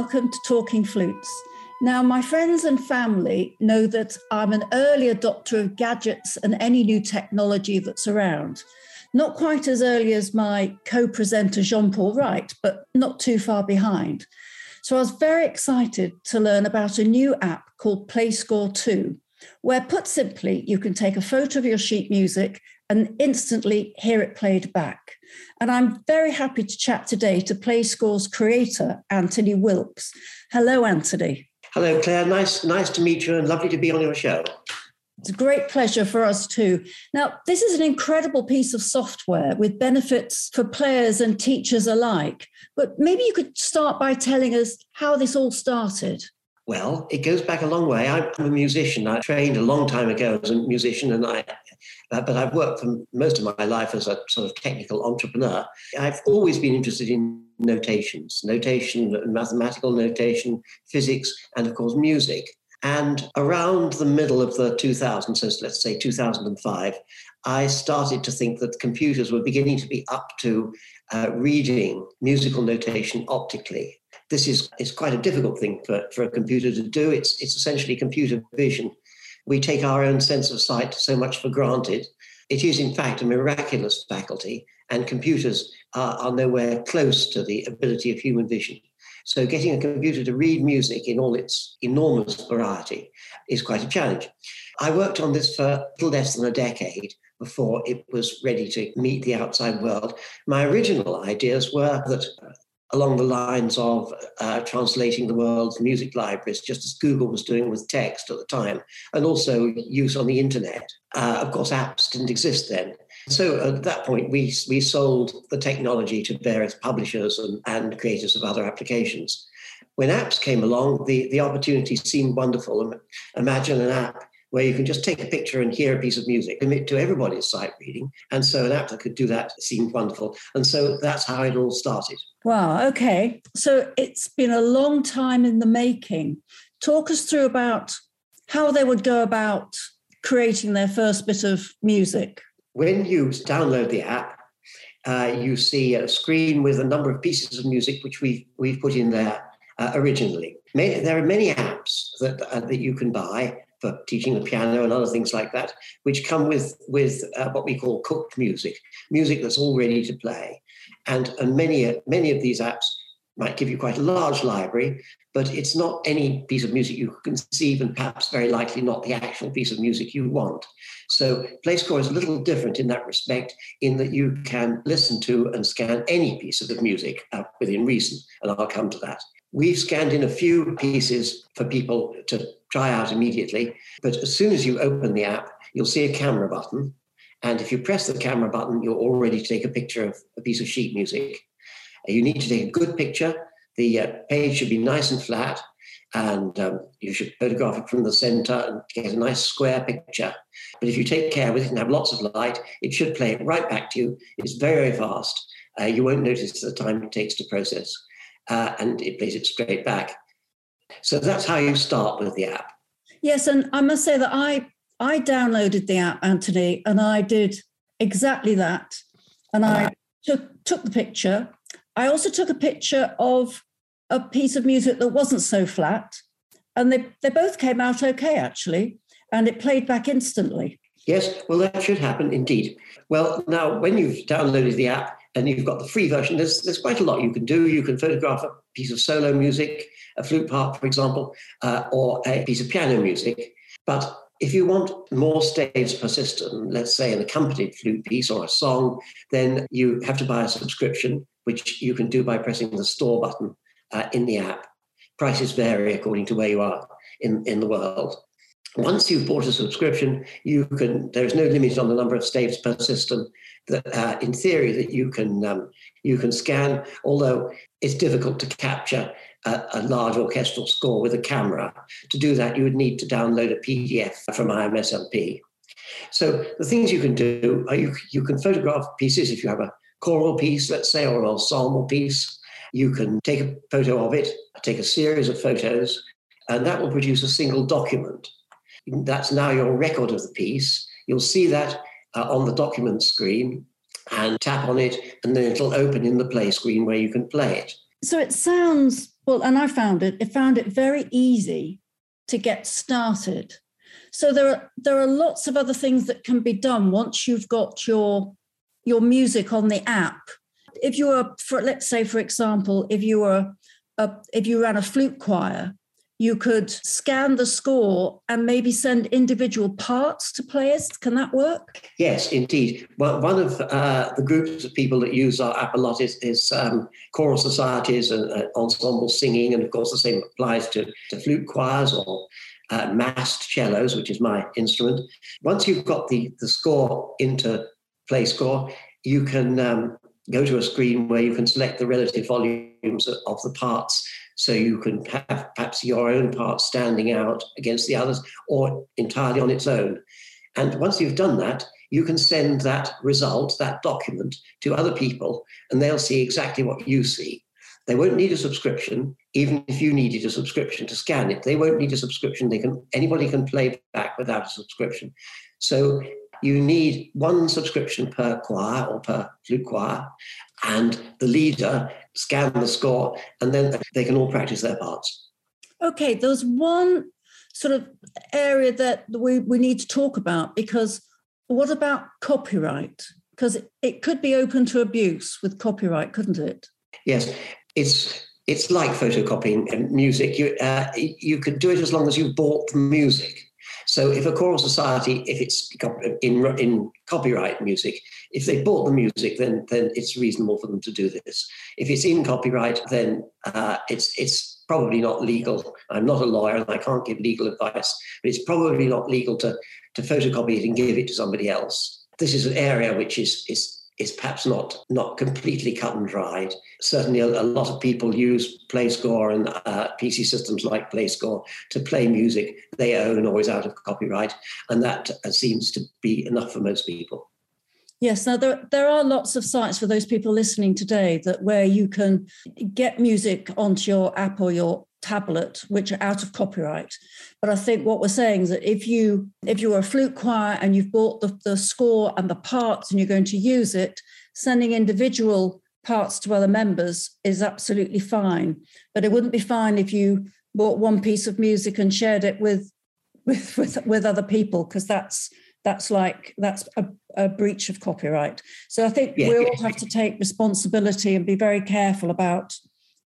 welcome to Talking Flutes. Now, my friends and family know that I'm an early adopter of gadgets and any new technology that's around. Not quite as early as my co presenter Jean Paul Wright, but not too far behind. So I was very excited to learn about a new app called PlayScore 2, where, put simply, you can take a photo of your sheet music and instantly hear it played back. And I'm very happy to chat today to PlayScore's creator, Anthony Wilkes. Hello, Anthony. Hello, Claire. Nice, nice to meet you and lovely to be on your show. It's a great pleasure for us too. Now, this is an incredible piece of software with benefits for players and teachers alike. But maybe you could start by telling us how this all started. Well, it goes back a long way. I'm a musician. I trained a long time ago as a musician, and I, uh, but I've worked for most of my life as a sort of technical entrepreneur. I've always been interested in notations, notation, mathematical notation, physics, and of course music. And around the middle of the 2000s, so let's say 2005, I started to think that computers were beginning to be up to uh, reading musical notation optically this is, is quite a difficult thing for, for a computer to do. It's, it's essentially computer vision. We take our own sense of sight so much for granted. It is, in fact, a miraculous faculty, and computers are, are nowhere close to the ability of human vision. So, getting a computer to read music in all its enormous variety is quite a challenge. I worked on this for a little less than a decade before it was ready to meet the outside world. My original ideas were that along the lines of uh, translating the world's music libraries, just as Google was doing with text at the time, and also use on the internet. Uh, of course, apps didn't exist then. So at that point, we, we sold the technology to various publishers and, and creators of other applications. When apps came along, the, the opportunity seemed wonderful. Imagine an app where you can just take a picture and hear a piece of music, commit to everybody's sight reading. And so an app that could do that seemed wonderful. And so that's how it all started. Wow. Okay. So it's been a long time in the making. Talk us through about how they would go about creating their first bit of music. When you download the app, uh, you see a screen with a number of pieces of music which we've, we've put in there uh, originally. there are many apps that, uh, that you can buy for teaching the piano and other things like that, which come with with uh, what we call cooked music, music that's all ready to play. And and many many of these apps might give you quite a large library, but it's not any piece of music you conceive, and perhaps very likely not the actual piece of music you want. So PlayScore is a little different in that respect, in that you can listen to and scan any piece of the music uh, within reason, and I'll come to that. We've scanned in a few pieces for people to try out immediately. But as soon as you open the app, you'll see a camera button. And if you press the camera button, you're all ready to take a picture of a piece of sheet music. Uh, you need to take a good picture. The uh, page should be nice and flat, and um, you should photograph it from the center and get a nice square picture. But if you take care with it and have lots of light, it should play it right back to you. It's very, very fast. Uh, you won't notice the time it takes to process, uh, and it plays it straight back. So that's how you start with the app. Yes, and I must say that I I downloaded the app, Anthony, and I did exactly that. And I took took the picture. I also took a picture of a piece of music that wasn't so flat, and they they both came out okay actually, and it played back instantly. Yes, well, that should happen indeed. Well, now when you've downloaded the app and you've got the free version, there's there's quite a lot you can do. You can photograph a piece of solo music a flute part, for example, uh, or a piece of piano music. But if you want more staves per system, let's say an accompanied flute piece or a song, then you have to buy a subscription, which you can do by pressing the store button uh, in the app. Prices vary according to where you are in, in the world. Once you've bought a subscription, you can. There is no limit on the number of staves per system. That, uh, in theory, that you can um, you can scan. Although it's difficult to capture a, a, large orchestral score with a camera. To do that, you would need to download a PDF from IMSLP. So the things you can do are you, you can photograph pieces if you have a choral piece, let's say, or an ensemble piece. You can take a photo of it, take a series of photos, and that will produce a single document. That's now your record of the piece. You'll see that uh, on the document screen and tap on it, and then it'll open in the play screen where you can play it. So it sounds well, and I found it. It found it very easy to get started. So there are there are lots of other things that can be done once you've got your your music on the app. If you were, for let's say, for example, if you were a, if you ran a flute choir you could scan the score and maybe send individual parts to players. Can that work? Yes, indeed. Well, one of uh, the groups of people that use our app a lot is, is um, choral societies and uh, ensemble singing, and of course the same applies to, to flute choirs or uh, massed cellos, which is my instrument. Once you've got the, the score into PlayScore, you can um, go to a screen where you can select the relative volumes of the parts so you can have perhaps your own part standing out against the others or entirely on its own. And once you've done that, you can send that result, that document, to other people, and they'll see exactly what you see. They won't need a subscription, even if you needed a subscription to scan it. They won't need a subscription. They can anybody can play back without a subscription. So you need one subscription per choir or per flute choir, and the leader scan the score, and then they can all practice their parts. Okay, there's one sort of area that we, we need to talk about because what about copyright? Because it, it could be open to abuse with copyright, couldn't it? Yes, it's it's like photocopying music. You uh, you can do it as long as you bought the music. So if a choral society, if it's in, in copyright music, if they bought the music, then then it's reasonable for them to do this. If it's in copyright, then uh, it's it's probably not legal. I'm not a lawyer and I can't give legal advice, but it's probably not legal to to photocopy it and give it to somebody else. This is an area which is is is perhaps not not completely cut and dried. Certainly, a, a lot of people use PlayScore and uh, PC systems like PlayScore to play music they own or is out of copyright, and that uh, seems to be enough for most people. Yes, now there, there are lots of sites for those people listening today that where you can get music onto your app or your tablet which are out of copyright. But i think what we're saying is that if you if you're a flute choir and you've bought the, the score and the parts and you're going to use it sending individual parts to other members is absolutely fine. But it wouldn't be fine if you bought one piece of music and shared it with with with, with other people because that's that's like that's a, a, breach of copyright. So i think yeah. we all have to take responsibility and be very careful about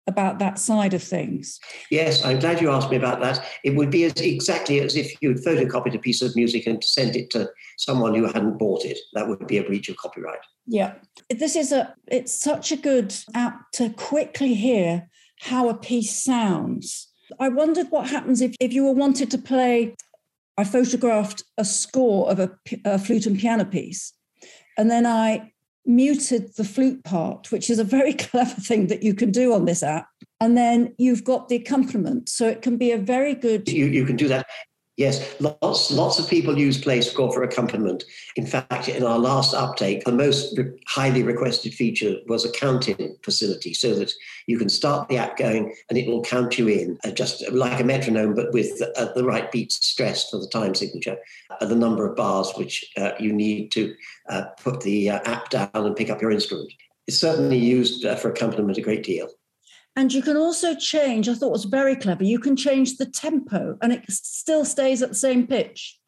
about that side of things. Yes, I'm glad you asked me about that. It would be as, exactly as if you'd photocopied a piece of music and sent it to someone who hadn't bought it. That would be a breach of copyright. Yeah. This is a it's such a good app to quickly hear how a piece sounds. I wondered what happens if, if you were wanted to play I photographed a score of a, a flute and piano piece and then I muted the flute part, which is a very clever thing that you can do on this app. And then you've got the accompaniment. So it can be a very good. You, you can do that. Yes, lots lots of people use PlayScore for accompaniment. In fact, in our last update, the most re- highly requested feature was a counting facility, so that you can start the app going and it will count you in, uh, just like a metronome, but with uh, the right beats stressed for the time signature, uh, the number of bars which uh, you need to uh, put the uh, app down and pick up your instrument. It's certainly used for accompaniment a great deal. And you can also change, I thought it was very clever, you can change the tempo and it still stays at the same pitch.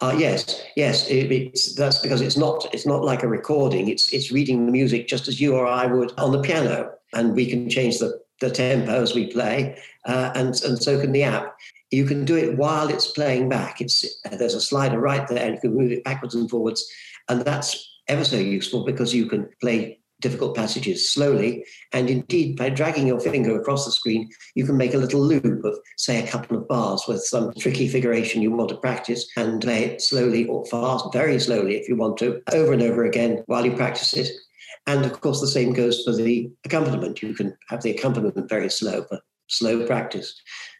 Uh, yes, yes, it, it's, that's because it's not it's not like a recording. It's it's reading the music just as you or I would on the piano, and we can change the, the tempo as we play, uh, and and so can the app. You can do it while it's playing back. It's there's a slider right there, and you can move it backwards and forwards, and that's ever so useful because you can play difficult passages slowly. And indeed, by dragging your finger across the screen, you can make a little loop of, say, a couple of bars with some tricky figuration you want to practice and play it slowly or fast, very slowly if you want to, over and over again while you practice it. And of course, the same goes for the accompaniment. You can have the accompaniment very slow for slow practice.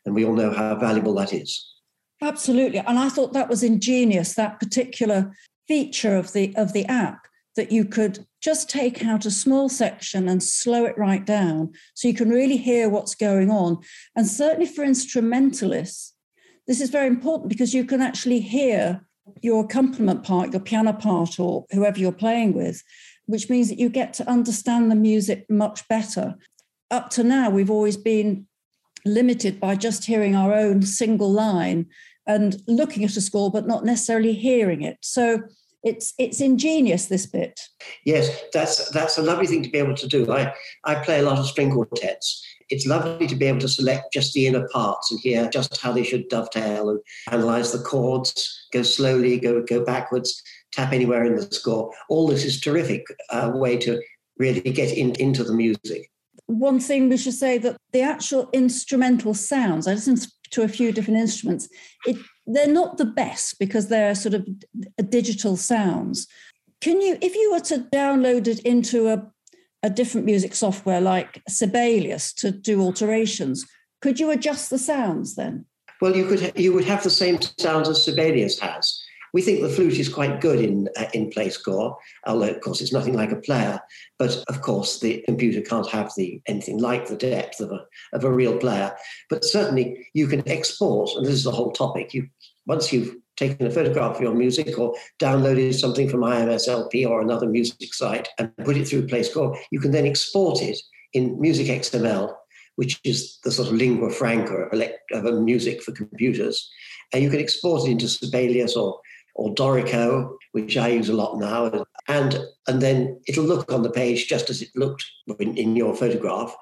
And we all know how valuable that is. Absolutely. And I thought that was ingenious, that particular feature of the of the app that you could just take out a small section and slow it right down so you can really hear what's going on. And certainly for instrumentalists, this is very important because you can actually hear your accompaniment part, your piano part, or whoever you're playing with, which means that you get to understand the music much better. Up to now, we've always been limited by just hearing our own single line and looking at a score, but not necessarily hearing it. So it's it's ingenious this bit. Yes that's that's a lovely thing to be able to do. I i play a lot of string quartets. It's lovely to be able to select just the inner parts and hear just how they should dovetail and analyze the chords go slowly go go backwards tap anywhere in the score. All this is terrific uh, way to really get in, into the music. One thing we should say that the actual instrumental sounds i listened to a few different instruments it they're not the best because they're sort of digital sounds. Can you, if you were to download it into a, a different music software like Sibelius to do alterations, could you adjust the sounds then? Well, you could. You would have the same sounds as Sibelius has. We think the flute is quite good in uh, in PlayScore, although of course it's nothing like a player. But of course, the computer can't have the anything like the depth of a of a real player. But certainly, you can export, and this is the whole topic. You once you've taken a photograph of your music or downloaded something from IMSLP or another music site and put it through PlayScore, you can then export it in MusicXML, which is the sort of lingua franca of, of music for computers. And you can export it into Sibelius or or Dorico, which I use a lot now, and and then it'll look on the page just as it looked in, in your photograph.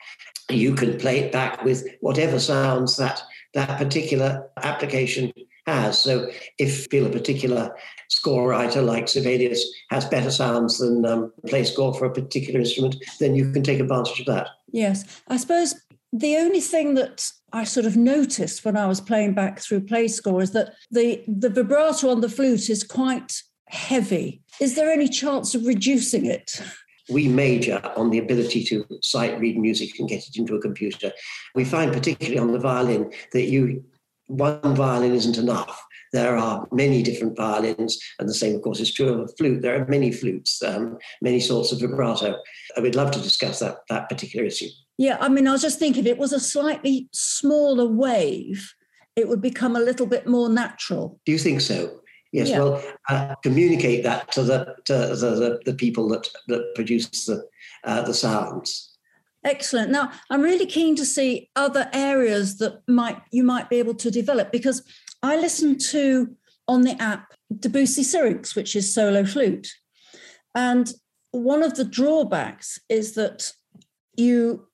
You can play it back with whatever sounds that that particular application has. So if feel a particular score writer like Sibelius has better sounds than um, PlayScore for a particular instrument, then you can take advantage of that. Yes, I suppose the only thing that I sort of noticed when I was playing back through PlayScore is that the the vibrato on the flute is quite heavy. Is there any chance of reducing it? we major on the ability to sight read music and get it into a computer. We find, particularly on the violin, that you one violin isn't enough. There are many different violins, and the same, of course, is true of a flute. There are many flutes, um, many sorts of vibrato. I would love to discuss that, that particular issue. Yeah, I mean, I was just thinking if it was a slightly smaller wave, it would become a little bit more natural. Do you think so? Yes, yeah. well, uh, communicate that to the to the, the, the, people that, that produce the, uh, the sounds. Excellent. Now, I'm really keen to see other areas that might you might be able to develop because I listened to on the app Debussy Syrinx, which is solo flute. And one of the drawbacks is that you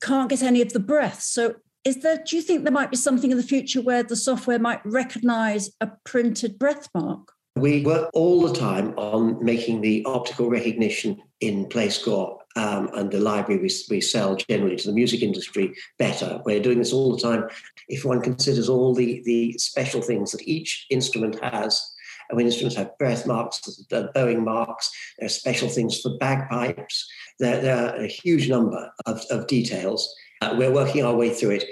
can't get any of the breath. So is there do you think there might be something in the future where the software might recognize a printed breath mark? We work all the time on making the optical recognition in PlayScore um, and the library we, we sell generally to the music industry better. We're doing this all the time. If one considers all the, the special things that each instrument has, and when instruments have breath marks, bowing marks, there are special things for bagpipes. There, there are a huge number of, of details. Uh, we're working our way through it.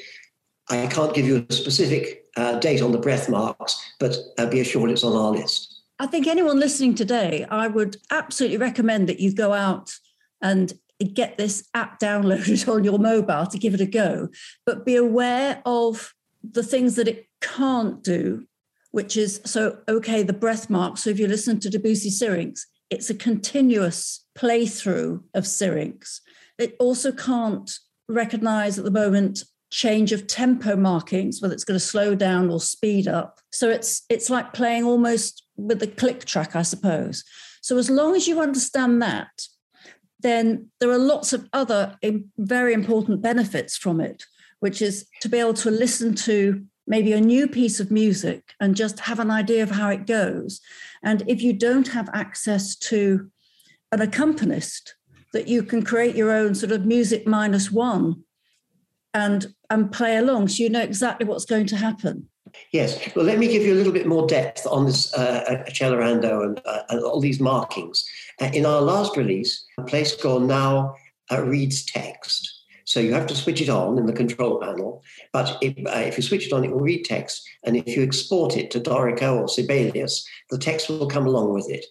I can't give you a specific uh, date on the breath marks, but uh, be assured it's on our list. I think anyone listening today, I would absolutely recommend that you go out and get this app downloaded on your mobile to give it a go, but be aware of the things that it can't do, which is so, okay, the breath mark. So if you listen to Debussy Syrinx, it's a continuous playthrough of Syrinx. It also can't recognize at the moment change of tempo markings, whether it's going to slow down or speed up. So it's it's like playing almost with the click track, I suppose. So as long as you understand that, then there are lots of other very important benefits from it, which is to be able to listen to maybe a new piece of music and just have an idea of how it goes. And if you don't have access to an accompanist, that you can create your own sort of music minus one and and play along so you know exactly what's going to happen. Yes. Well, let me give you a little bit more depth on this uh, Accelerando and, uh, and all these markings. Uh, in our last release, PlayScore now uh, reads text. So you have to switch it on in the control panel. But if, uh, if you switch it on, it will read text. And if you export it to Dorico or Sibelius, the text will come along with it.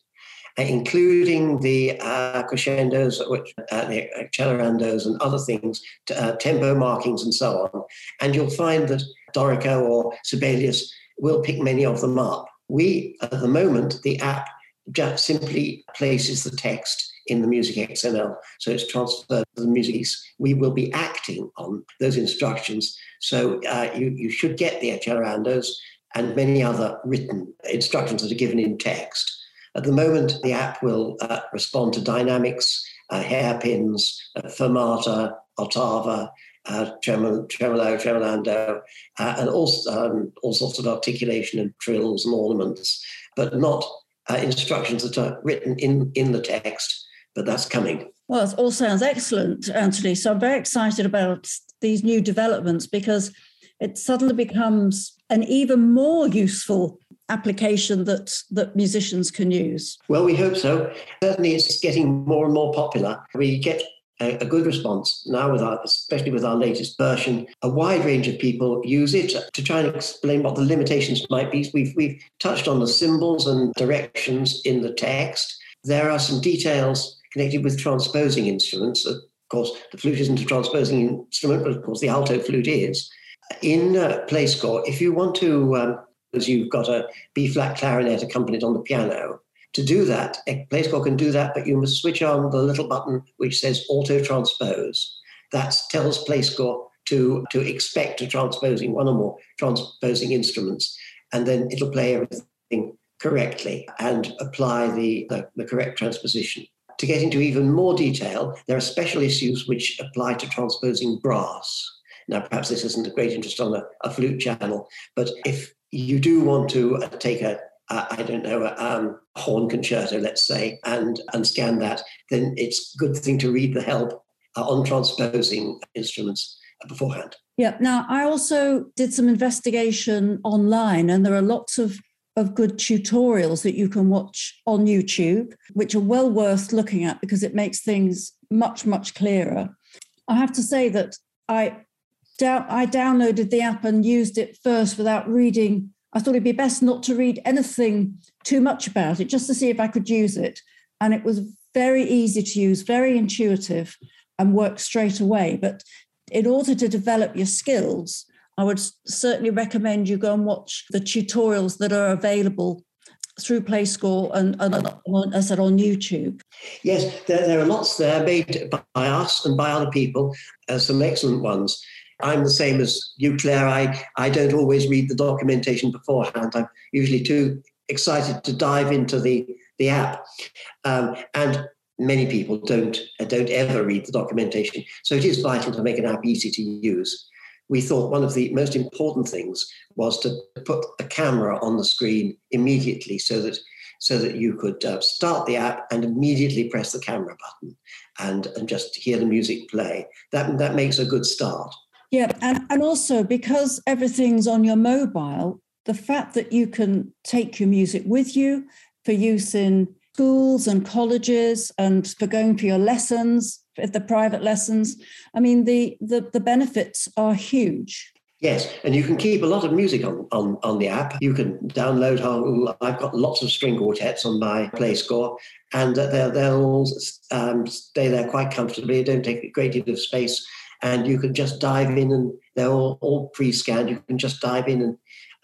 Uh, including the uh, crescendos, which, uh, the accelerandos and other things, uh, tempo markings and so on. And you'll find that Dorico or Sibelius will pick many of them up. We, at the moment, the app just simply places the text in the MusicXML. So it's transferred to the music. We will be acting on those instructions. So uh, you, you should get the accelerandos and many other written instructions that are given in text. At the moment, the app will uh, respond to dynamics, uh, hairpins, uh, fermata, ottava, uh, tremolo, tremolo, tremolando, uh, and all, um, all sorts of articulation and trills and ornaments, but not uh, instructions that are written in, in the text, but that's coming. Well, it all sounds excellent, Anthony. So I'm very excited about these new developments because it suddenly becomes an even more useful application that that musicians can use? Well, we hope so. Certainly, it's getting more and more popular. We get a, a, good response now with our, especially with our latest version. A wide range of people use it to try and explain what the limitations might be. We've we've touched on the symbols and directions in the text. There are some details connected with transposing instruments. Of course, the flute isn't a transposing instrument, but of course, the alto flute is. In uh, PlayScore, if you want to um, because you've got a B flat clarinet accompanied on the piano. To do that, a PlayScore can do that, but you must switch on the little button which says auto transpose. That tells PlayScore to, to expect a transposing, one or more transposing instruments, and then it'll play everything correctly and apply the, the, the correct transposition. To get into even more detail, there are special issues which apply to transposing brass. Now, perhaps this isn't a great interest on a, a flute channel, but if you do want to uh, take a I don't know, a um, horn concerto, let's say, and, and scan that, then it's a good thing to read the help uh, on transposing instruments beforehand. Yeah. Now, I also did some investigation online, and there are lots of, of good tutorials that you can watch on YouTube, which are well worth looking at because it makes things much, much clearer. I have to say that I I downloaded the app and used it first without reading. I thought it'd be best not to read anything too much about it, just to see if I could use it. And it was very easy to use, very intuitive, and worked straight away. But in order to develop your skills, I would certainly recommend you go and watch the tutorials that are available through PlayScore and, and, and I said on YouTube. Yes, there, there, are lots there made by us and by other people, uh, some excellent ones. I'm the same as you, Claire. I, I don't always read the documentation beforehand. I'm usually too excited to dive into the, the app. Um, and many people don't, don't ever read the documentation. So it is vital to make an app easy to use. We thought one of the most important things was to put a camera on the screen immediately so that so that you could uh, start the app and immediately press the camera button and, and just hear the music play. That, that makes a good start. Yeah, and, and also because everything's on your mobile, the fact that you can take your music with you for use in schools and colleges and for going for your lessons, the private lessons, I mean, the, the, the benefits are huge. Yes, and you can keep a lot of music on, on, on the app. You can download. I've got lots of string quartets on my PlayScore, and they'll, they'll all um, stay there quite comfortably. Don't take a great deal of space and you can just dive in and they're all, all pre-scanned. You can just dive in and,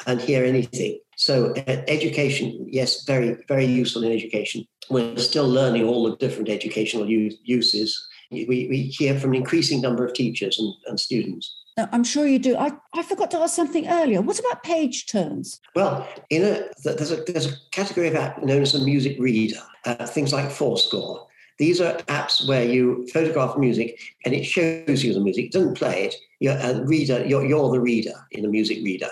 and hear anything. So education, yes, very, very useful in education. We're still learning all the different educational uses. We, we hear from an increasing number of teachers and, and students. I'm sure you do. I, I forgot to ask something earlier. What about page turns? Well, in a there's a there's a category of app known as a music reader. Uh, things like forScore, these are apps where you photograph music and it shows you the music. It doesn't play it. You're a reader. You're, you're the reader in a music reader,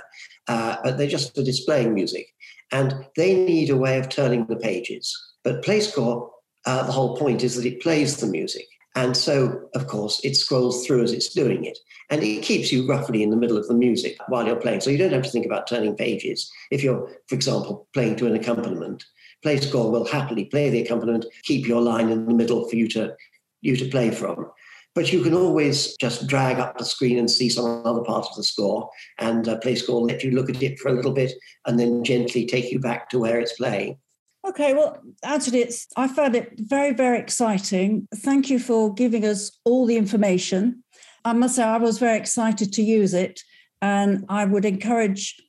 uh, but they're just for displaying music, and they need a way of turning the pages. But PlayScore uh, the whole point is that it plays the music. And so, of course, it scrolls through as it's doing it. And it keeps you roughly in the middle of the music while you're playing. So you don't have to think about turning pages. If you're, for example, playing to an accompaniment, PlayScore will happily play the accompaniment, keep your line in the middle for you to, you to play from. But you can always just drag up the screen and see some other part of the score, and uh, PlayScore will let you look at it for a little bit and then gently take you back to where it's playing. Okay, well, Anthony, it's, I found it very, very exciting. Thank you for giving us all the information. I must say, I was very excited to use it, and I would encourage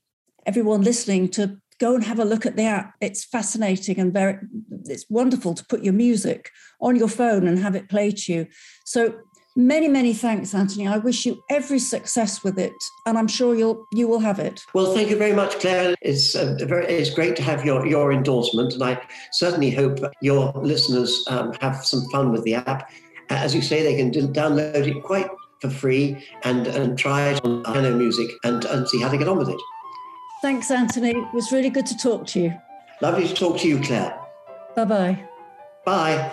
everyone listening to go and have a look at the app. It's fascinating and very, it's wonderful to put your music on your phone and have it play to you. So Many, many thanks, Anthony. I wish you every success with it, and I'm sure you'll you will have it. Well, thank you very much, Claire. It's uh, very, it's great to have your your endorsement, and I certainly hope your listeners um, have some fun with the app. As you say, they can download it quite for free and and try it on piano music and and see how they get on with it. Thanks, Anthony. It was really good to talk to you. Lovely to talk to you, Claire. Bye-bye. Bye.